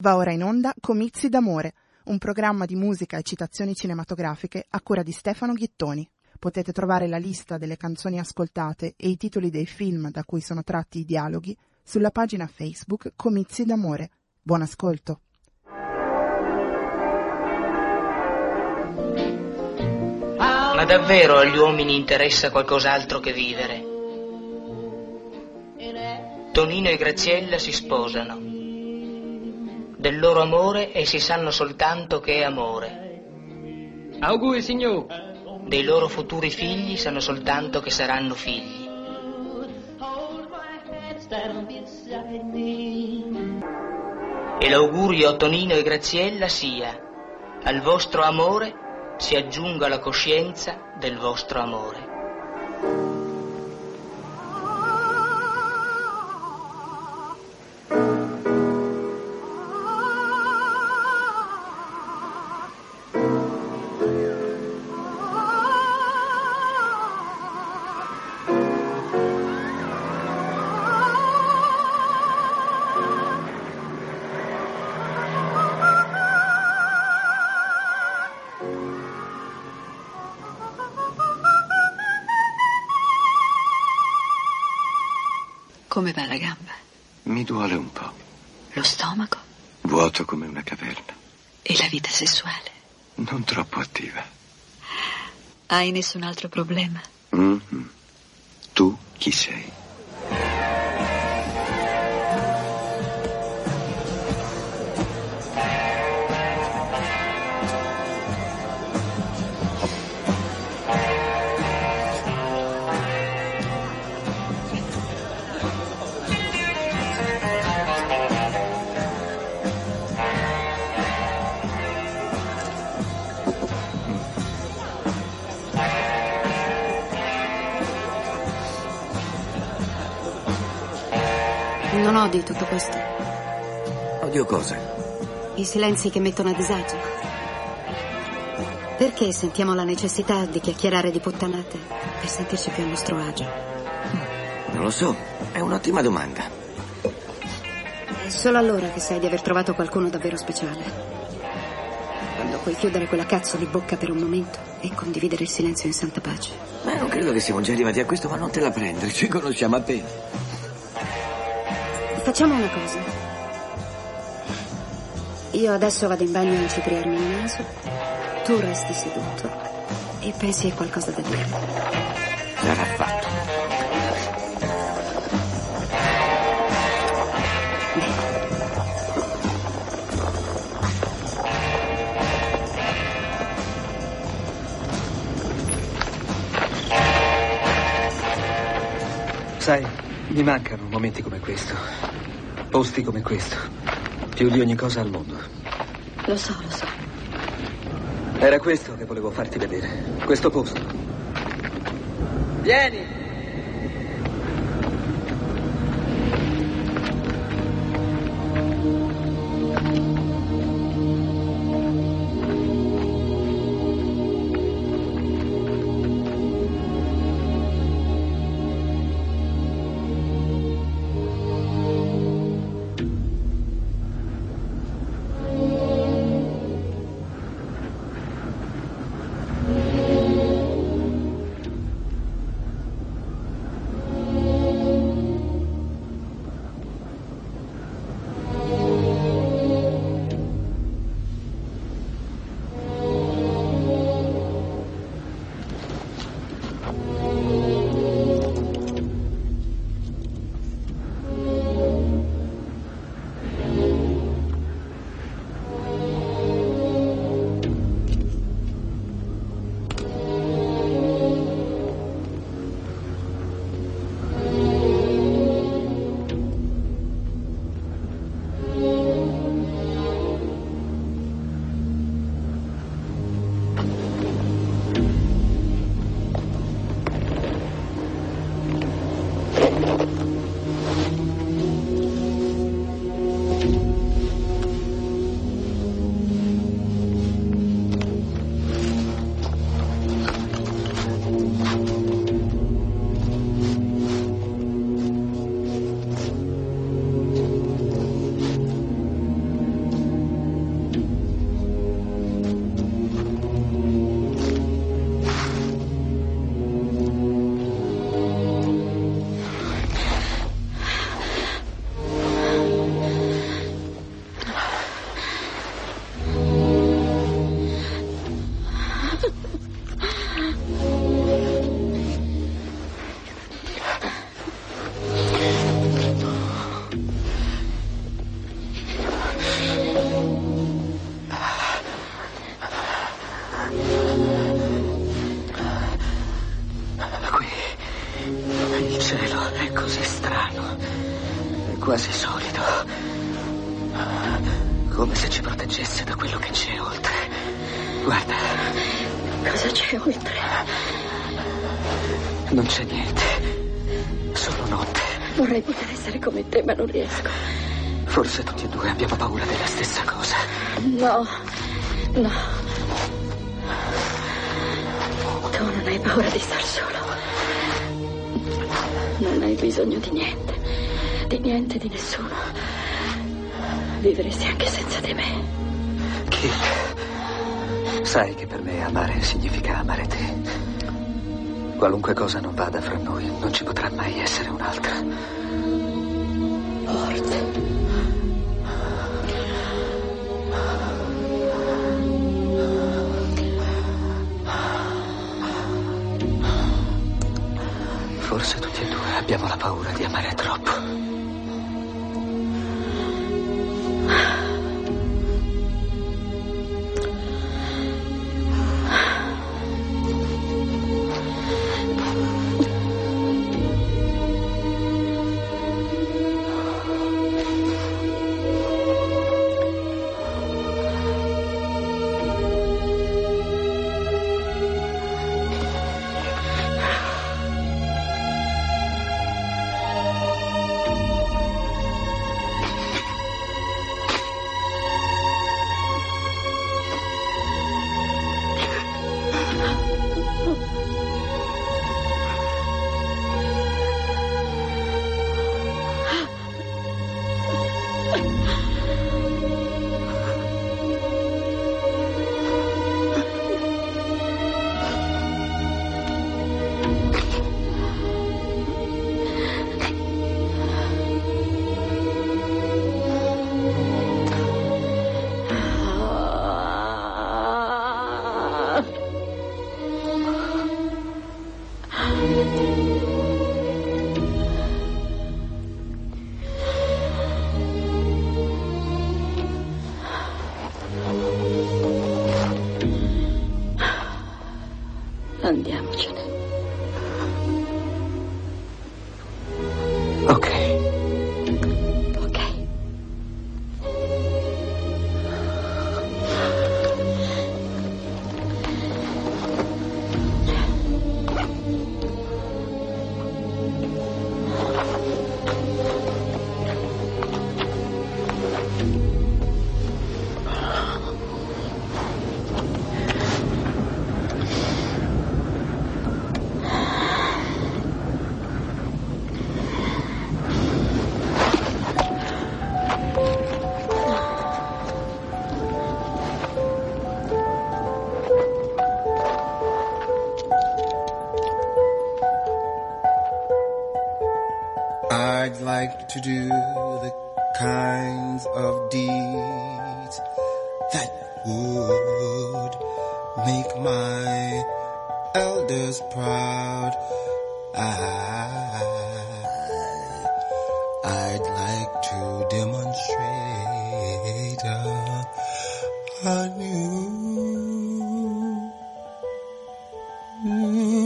Va ora in onda Comizi d'amore, un programma di musica e citazioni cinematografiche a cura di Stefano Ghittoni. Potete trovare la lista delle canzoni ascoltate e i titoli dei film da cui sono tratti i dialoghi sulla pagina Facebook Comizi d'amore. Buon ascolto. Ma davvero agli uomini interessa qualcos'altro che vivere? Tonino e Graziella si sposano. Del loro amore essi sanno soltanto che è amore. Auguri, signor. Dei loro futuri figli sanno soltanto che saranno figli. E l'augurio a Tonino e Graziella sia, al vostro amore si aggiunga la coscienza del vostro amore. Come va la gamba? Mi duole un po'. Lo stomaco? Vuoto come una caverna. E la vita sessuale? Non troppo attiva. Hai nessun altro problema? Mm-hmm. Tu chi sei? Odi tutto questo. Odio cosa? I silenzi che mettono a disagio. Perché sentiamo la necessità di chiacchierare di puttanate per sentirci più a nostro agio? Non lo so, è un'ottima domanda. È solo allora che sai di aver trovato qualcuno davvero speciale. Quando puoi chiudere quella cazzo di bocca per un momento e condividere il silenzio in santa pace. Ma non credo che siamo già arrivati a questo, ma non te la prendere, ci conosciamo appena. Facciamo una cosa. Io adesso vado in bagno a incipriarmi il naso, tu resti seduto e pensi a qualcosa da dire. Sarà fatto. Sai, mi mancano momenti come questo. Posti come questo. Più di ogni cosa al mondo. Lo so, lo so. Era questo che volevo farti vedere. Questo posto. Vieni! Cosa c'è oltre? Non c'è niente. Solo notte. Vorrei poter essere come te, ma non riesco. Forse tutti e due abbiamo paura della stessa cosa. No, no. Tu non hai paura di star solo. Non hai bisogno di niente. Di niente, di nessuno. Vivresti anche senza di me. Kate, sai che per me amare significa amare te. Qualunque cosa non vada fra noi, non ci potrà mai essere un'altra. Forse. Forse tutti e due abbiamo la paura di amare troppo.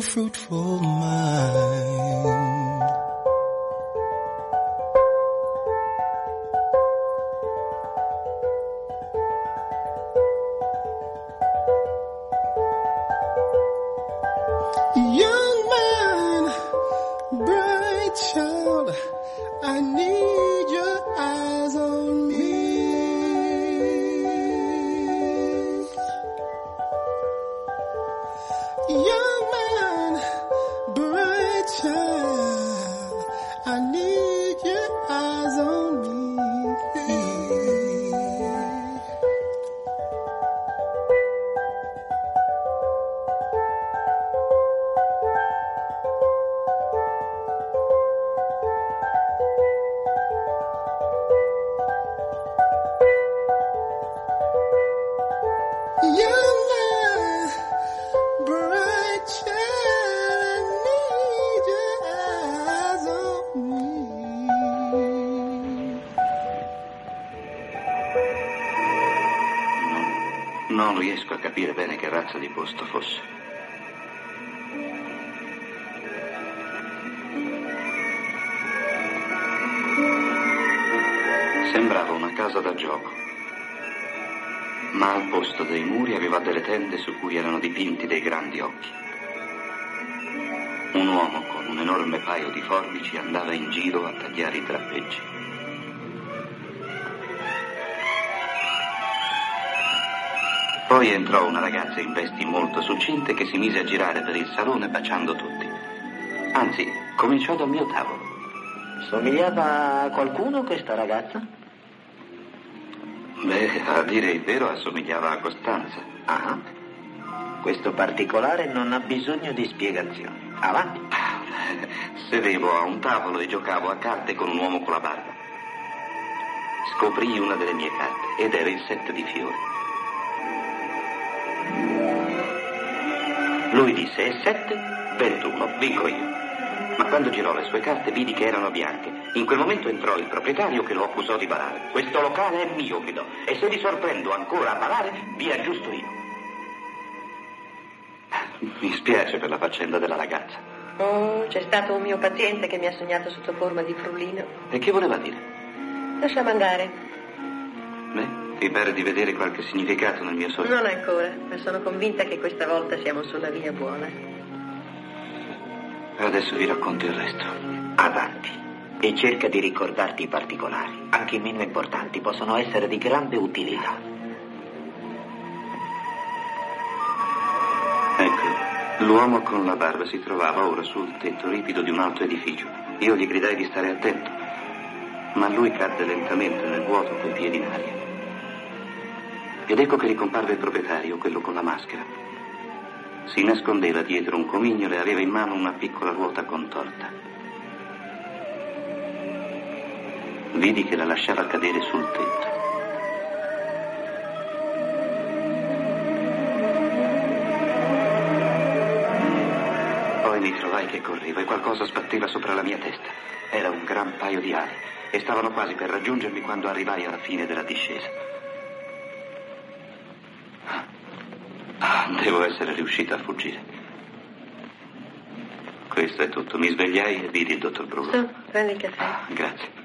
Fruitful mind. Non riesco a capire bene che razza di posto fosse. Sembrava una casa da gioco, ma al posto dei muri aveva delle tende su cui erano dipinti dei grandi occhi. Un uomo con un enorme paio di forbici andava in giro a tagliare i drappeggi. Poi entrò una ragazza in vesti molto succinte che si mise a girare per il salone baciando tutti. Anzi, cominciò dal mio tavolo. Somigliava a qualcuno questa ragazza? Beh, a dire il vero assomigliava a Costanza. Ah, questo particolare non ha bisogno di spiegazioni. Avanti. Sedevo a un tavolo e giocavo a carte con un uomo con la barba. Scoprì una delle mie carte ed era il set di fiori. Lui disse, è 7, 21, vinco io. Ma quando girò le sue carte vidi che erano bianche. In quel momento entrò il proprietario che lo accusò di barare. Questo locale è mio, gridò, e se vi sorprendo ancora a barare, vi aggiusto io. Mi spiace per la faccenda della ragazza. Oh, c'è stato un mio paziente che mi ha sognato sotto forma di frullino. E che voleva dire? Lasciamo andare. Beh, ti pare di vedere qualche significato nel mio sogno? Non ancora, ma sono convinta che questa volta siamo sulla via buona. Adesso vi racconto il resto. Avanti. E cerca di ricordarti i particolari. Anche i meno importanti possono essere di grande utilità. Ecco, l'uomo con la barba si trovava ora sul tetto ripido di un alto edificio. Io gli gridai di stare attento, ma lui cadde lentamente nel vuoto coi piedi in aria. Ed ecco che ricomparve il proprietario, quello con la maschera. Si nascondeva dietro un comignolo e aveva in mano una piccola ruota contorta. Vidi che la lasciava cadere sul tetto. Poi mi trovai che correvo e qualcosa sbatteva sopra la mia testa. Era un gran paio di ali e stavano quasi per raggiungermi quando arrivai alla fine della discesa. Devo essere riuscito a fuggire. Questo è tutto. Mi svegliai e vidi il dottor Bruno. Su, prendi il caffè. Ah, grazie.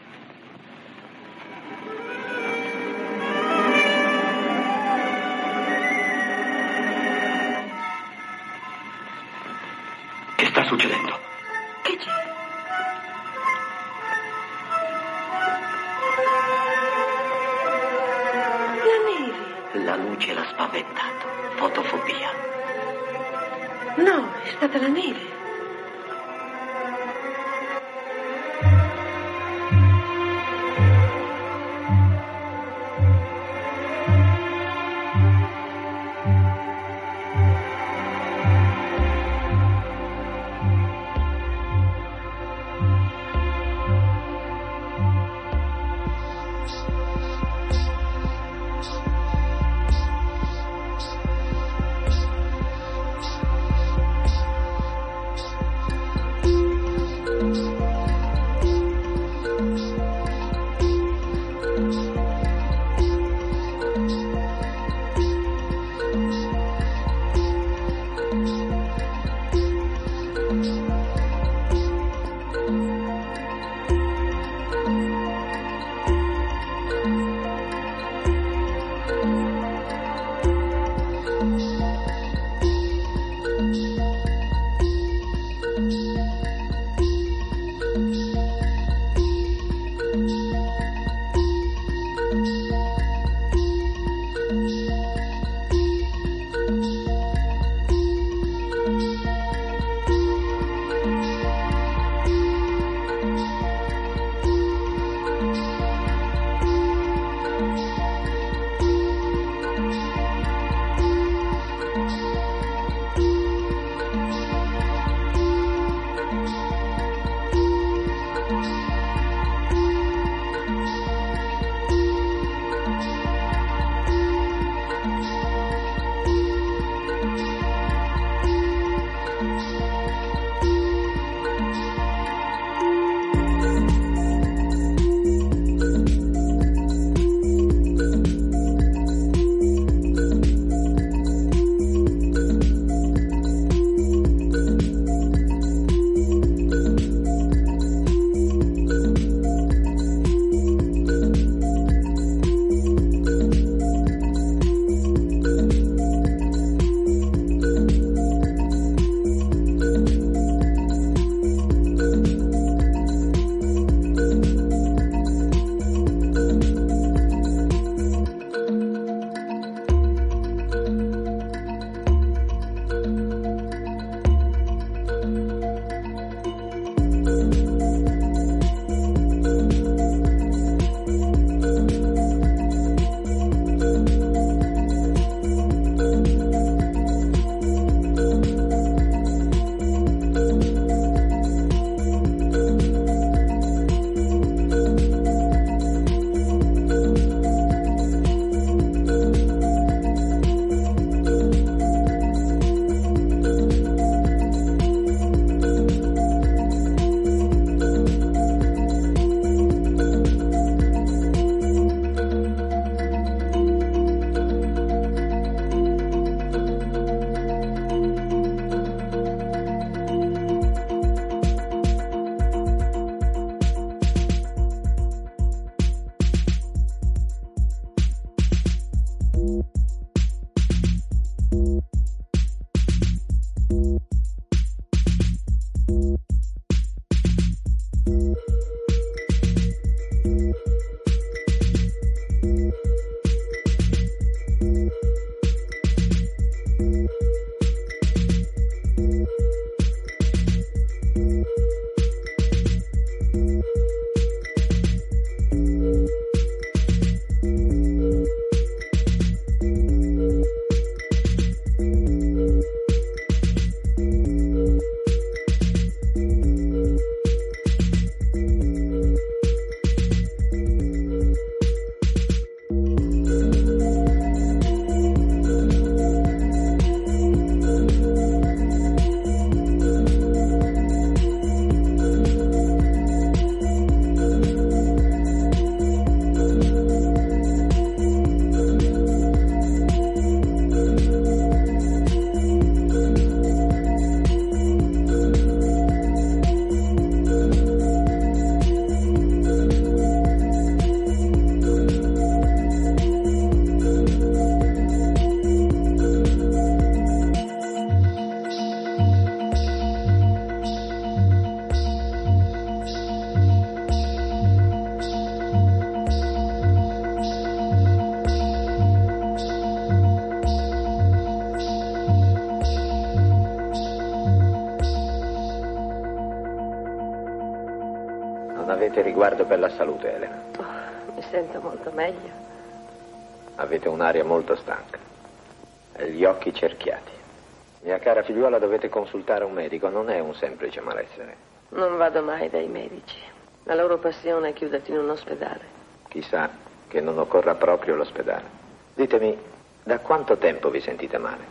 Non avete riguardo per la salute, Elena. Mi sento molto meglio. Avete un'aria molto stanca e gli occhi cerchiati. Mia cara figliuola, dovete consultare un medico, non è un semplice malessere. Non vado mai dai medici. La loro passione è chiuderti in un ospedale. Chissà che non occorra proprio l'ospedale. Ditemi, da quanto tempo vi sentite male?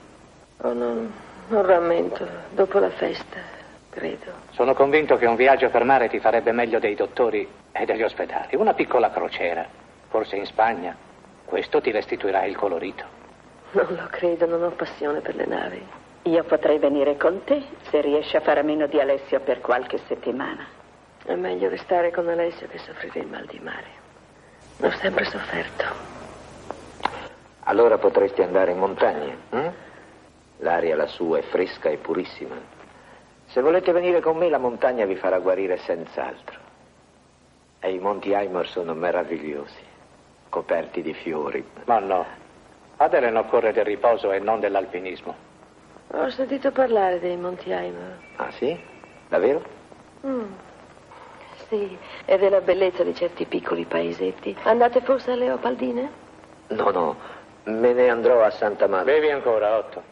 Oh, non, non rammento. Dopo la festa, credo. Sono convinto che un viaggio per mare ti farebbe meglio dei dottori e degli ospedali. Una piccola crociera, forse in Spagna. Questo ti restituirà il colorito. Non lo credo, non ho passione per le navi. Io potrei venire con te se riesci a fare a meno di Alessio per qualche settimana. È meglio restare con Alessio che soffrire il mal di mare. L'ho sempre sofferto. Allora potresti andare in montagna. hm? L'aria lassù è fresca e purissima. Se volete venire con me, la montagna vi farà guarire senz'altro. E i monti Aimor sono meravigliosi, coperti di fiori. Ma no. Ad Elena occorre del riposo e non dell'alpinismo. Ho sentito parlare dei Monti Aimor. Ah, sì? Davvero? Mm. Sì, e della bellezza di certi piccoli paesetti. Andate forse a Leopaldine? No, no, me ne andrò a Santa Madre. Bevi ancora, Otto?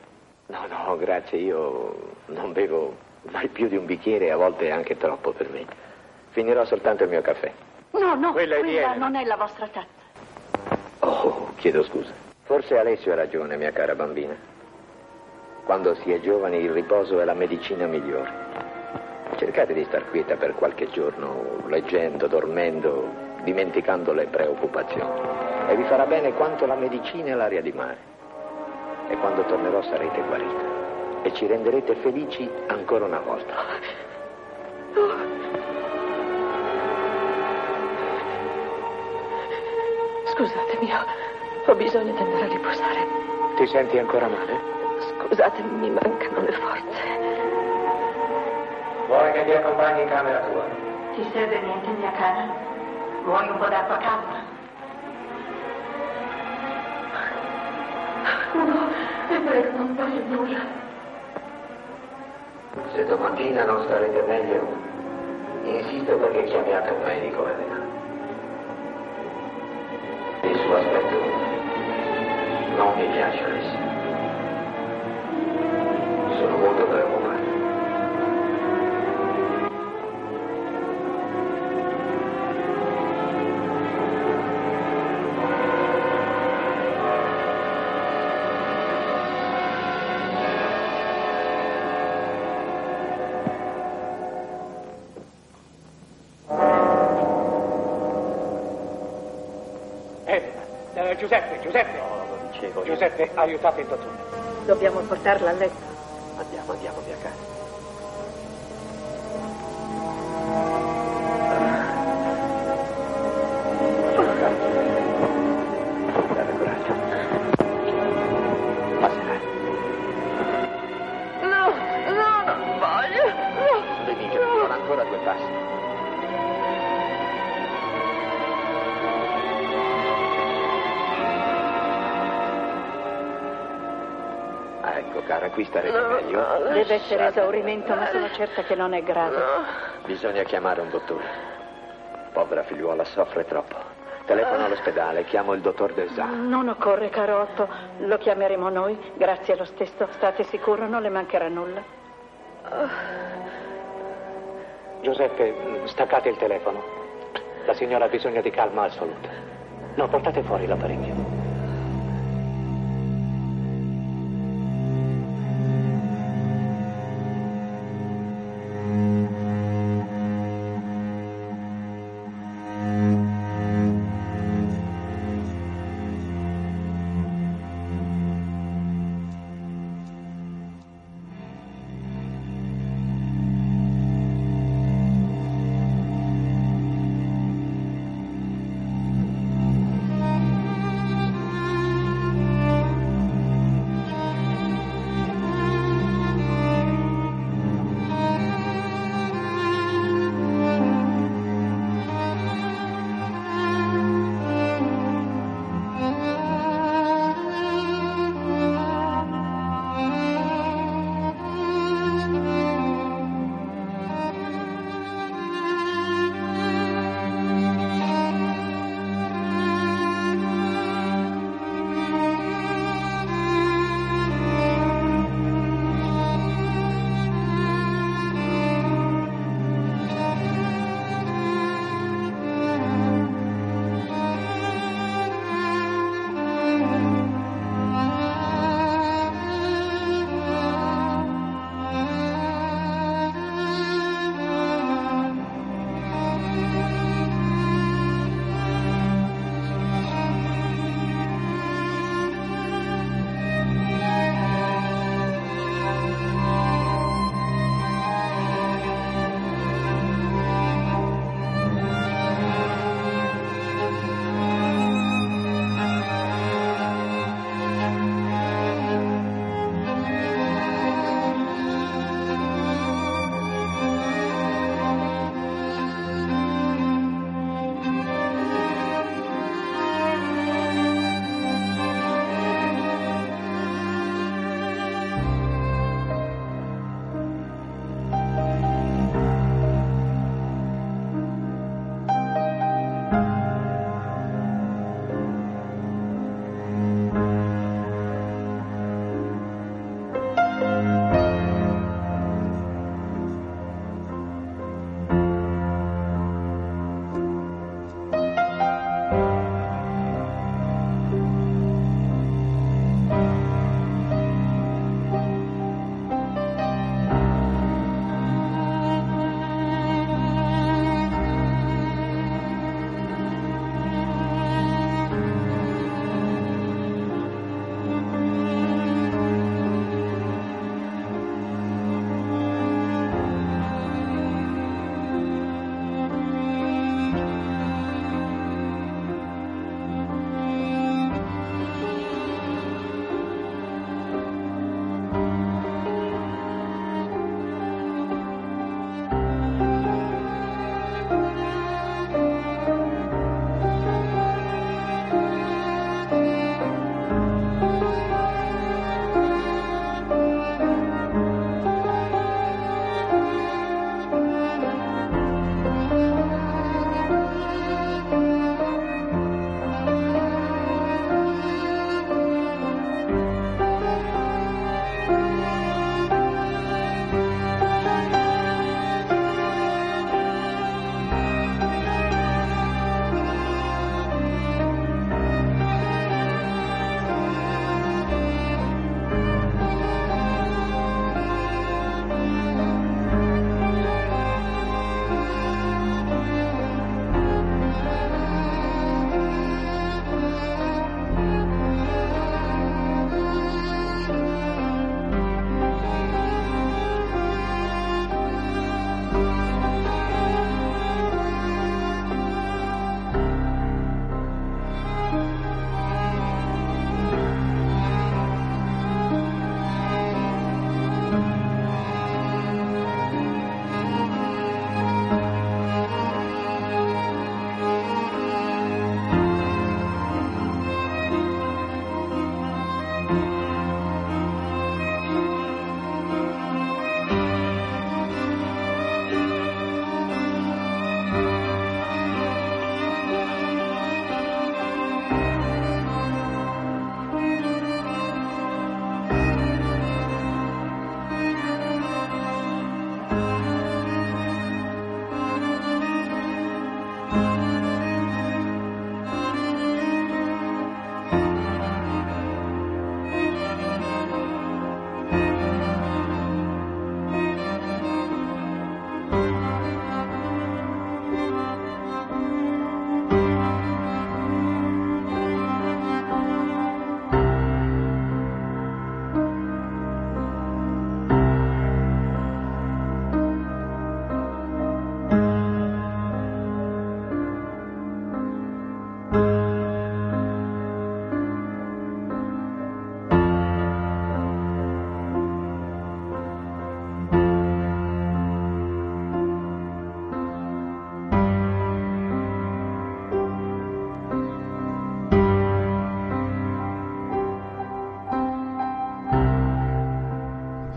No, no, grazie, io non bevo mai più di un bicchiere, a volte è anche troppo per me. Finirò soltanto il mio caffè. No, no, Quella è Elena. non è la vostra tazza. Oh, chiedo scusa. Forse Alessio ha ragione, mia cara bambina. Quando si è giovani il riposo è la medicina migliore. Cercate di star quieta per qualche giorno, leggendo, dormendo, dimenticando le preoccupazioni. E vi farà bene quanto la medicina e l'aria di mare. E quando tornerò sarete guarita. E ci renderete felici ancora una volta. Scusatemi, ho, ho bisogno di andare a riposare. Ti senti ancora male? Scusatemi, mi mancano le forze. Vuoi che ti accompagni in camera tua? Ti serve niente, mia cara? Vuoi un po' d'acqua calda? No, ti prego, non voglio nulla. Se domattina non starete meglio, insisto perché chiamiate un medico, Elena. Il suo aspetto Giuseppe, aiutate il dottore. Dobbiamo portarla a letto. Andiamo, andiamo via casa. No, no, non voglio. No. Benissimo, no. ancora due passi. Ecco, cara, qui starete meglio. Deve essere esaurimento, ma sono certa che non è grave. Bisogna chiamare un dottore. Povera figliuola, soffre troppo. Telefono all'ospedale, chiamo il dottor Desà. Non occorre, caro Otto. Lo chiameremo noi. Grazie lo stesso. State sicuro, non le mancherà nulla. Giuseppe, staccate il telefono. La signora ha bisogno di calma assoluta. No, portate fuori l'apparecchio.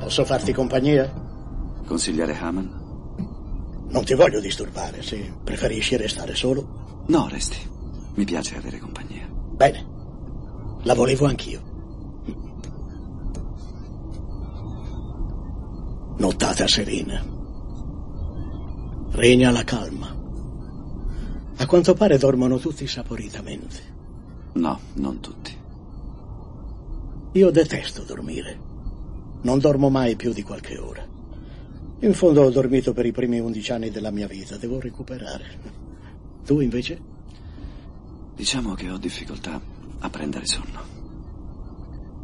Posso farti compagnia? Consigliere Haman? Non ti voglio disturbare, se preferisci restare solo. No, resti. Mi piace avere compagnia. Bene, la volevo anch'io. Nottata serena. Regna la calma. A quanto pare dormono tutti saporitamente. No, non tutti. Io detesto dormire. Non dormo mai più di qualche ora. In fondo ho dormito per i primi undici anni della mia vita, devo recuperare. Tu invece? Diciamo che ho difficoltà a prendere sonno.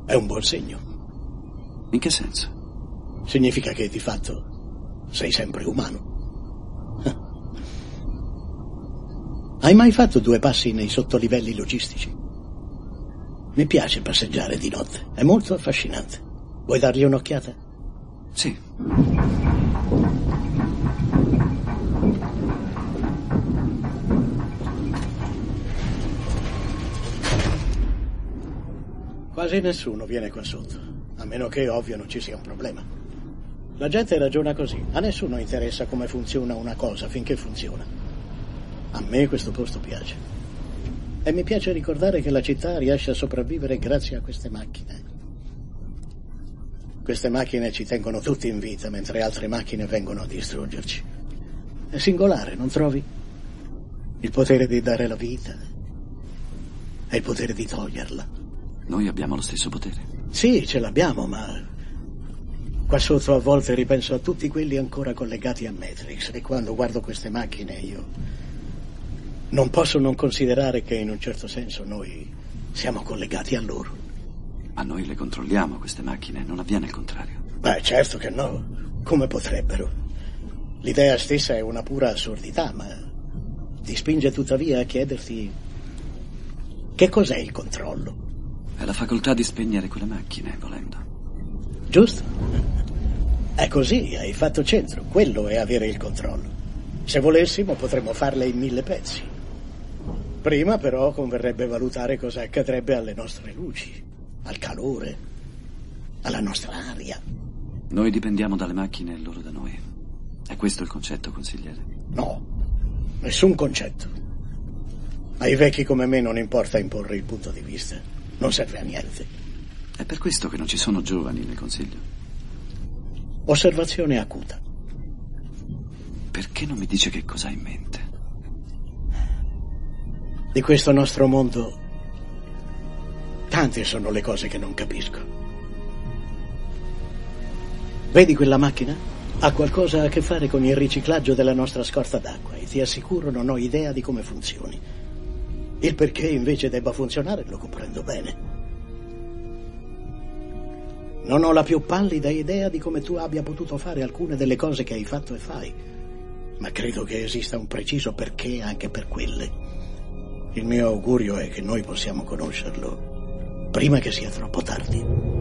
È un buon segno. In che senso? Significa che di fatto sei sempre umano. Hai mai fatto due passi nei sottolivelli logistici? Mi piace passeggiare di notte, è molto affascinante. Vuoi dargli un'occhiata? Sì. Quasi nessuno viene qua sotto, a meno che, ovvio, non ci sia un problema. La gente ragiona così, a nessuno interessa come funziona una cosa finché funziona. A me questo posto piace. E mi piace ricordare che la città riesce a sopravvivere grazie a queste macchine. Queste macchine ci tengono tutti in vita, mentre altre macchine vengono a distruggerci. È singolare, non trovi? Il potere di dare la vita e il potere di toglierla. Noi abbiamo lo stesso potere. Sì, ce l'abbiamo, ma qua sotto a volte ripenso a tutti quelli ancora collegati a Matrix e quando guardo queste macchine io non posso non considerare che in un certo senso noi siamo collegati a loro. Ma noi le controlliamo queste macchine, non avviene il contrario. Beh, certo che no. Come potrebbero? L'idea stessa è una pura assurdità, ma ti spinge tuttavia a chiederti che cos'è il controllo? È la facoltà di spegnere quelle macchine, volendo. Giusto? È così, hai fatto centro. Quello è avere il controllo. Se volessimo potremmo farle in mille pezzi. Prima però converrebbe valutare cosa accadrebbe alle nostre luci, al calore, alla nostra aria. Noi dipendiamo dalle macchine e loro da noi. È questo il concetto, consigliere? No, nessun concetto. Ai vecchi come me non importa imporre il punto di vista. Non serve a niente. È per questo che non ci sono giovani nel consiglio. Osservazione acuta. Perché non mi dice che cosa ha in mente? Di questo nostro mondo, tante sono le cose che non capisco. Vedi quella macchina? Ha qualcosa a che fare con il riciclaggio della nostra scorta d'acqua e ti assicuro non ho idea di come funzioni. Il perché invece debba funzionare lo comprendo bene. Non ho la più pallida idea di come tu abbia potuto fare alcune delle cose che hai fatto e fai, ma credo che esista un preciso perché anche per quelle. Il mio augurio è che noi possiamo conoscerlo prima che sia troppo tardi.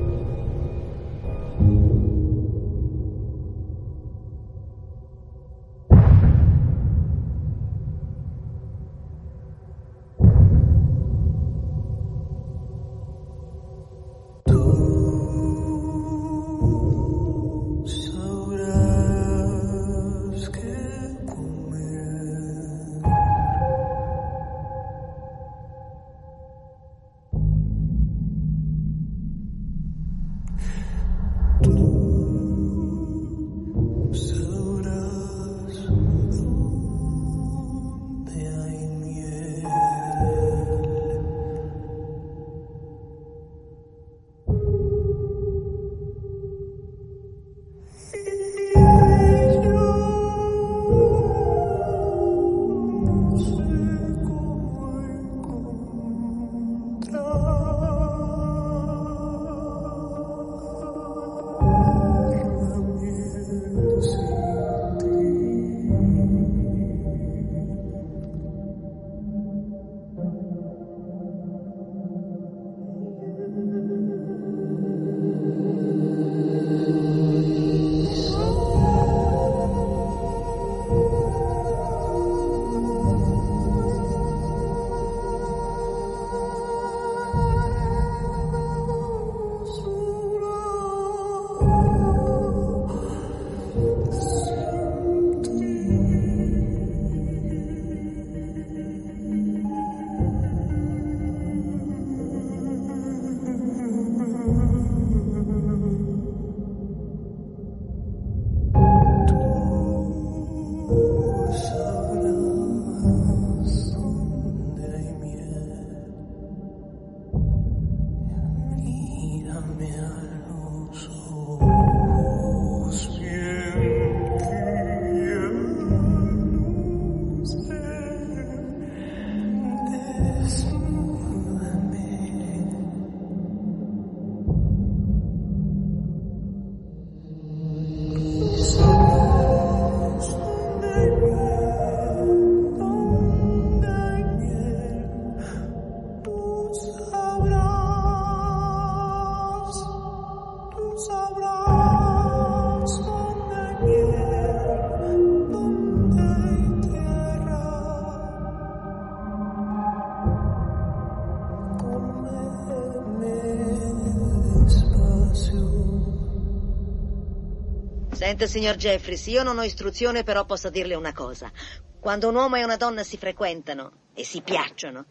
Sente, signor Jeffries, io non ho istruzione, però posso dirle una cosa. Quando un uomo e una donna si frequentano e si piacciono,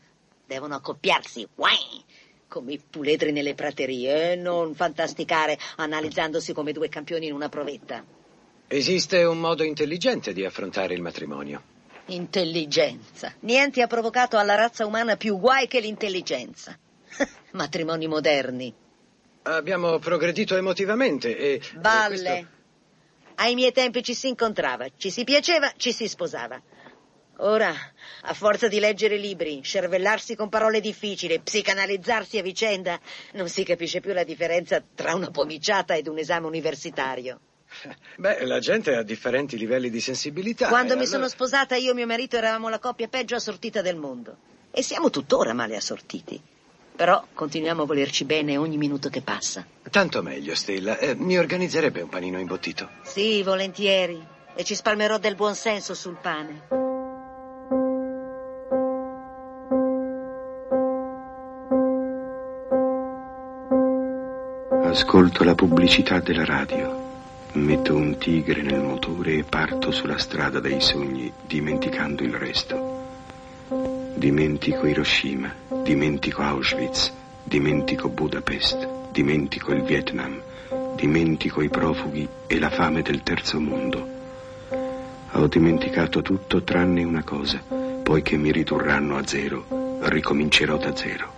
devono accoppiarsi, uai, come i puledri nelle praterie, e non fantasticare analizzandosi come due campioni in una provetta. Esiste un modo intelligente di affrontare il matrimonio. Intelligenza. Niente ha provocato alla razza umana più guai che l'intelligenza. Matrimoni moderni. Abbiamo progredito emotivamente e... Balle. e questo- Ai miei tempi ci si incontrava, ci si piaceva, ci si sposava. Ora, a forza di leggere libri, scervellarsi con parole difficili, psicanalizzarsi a vicenda, non si capisce più la differenza tra una pomiciata ed un esame universitario. Beh, la gente ha differenti livelli di sensibilità. Quando e mi allora- sono sposata io e mio marito eravamo la coppia peggio assortita del mondo. E siamo tuttora male assortiti. Però continuiamo a volerci bene ogni minuto che passa. Tanto meglio, Stella. Eh, mi organizzerebbe un panino imbottito. Sì, volentieri. E ci spalmerò del buon senso sul pane. Ascolto la pubblicità della radio. Metto un tigre nel motore e parto sulla strada dei sogni, dimenticando il resto. Dimentico Hiroshima, dimentico Auschwitz, dimentico Budapest, dimentico il Vietnam, dimentico i profughi e la fame del terzo mondo. Ho dimenticato tutto tranne una cosa, poiché mi ridurranno a zero, ricomincerò da zero.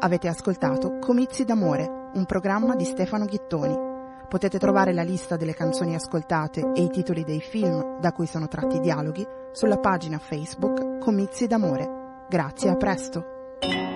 Avete ascoltato Comizi d'amore, un programma di Stefano Ghittoni. Potete trovare la lista delle canzoni ascoltate e i titoli dei film da cui sono tratti i dialoghi sulla pagina Facebook Comizi d'amore. Grazie, a presto.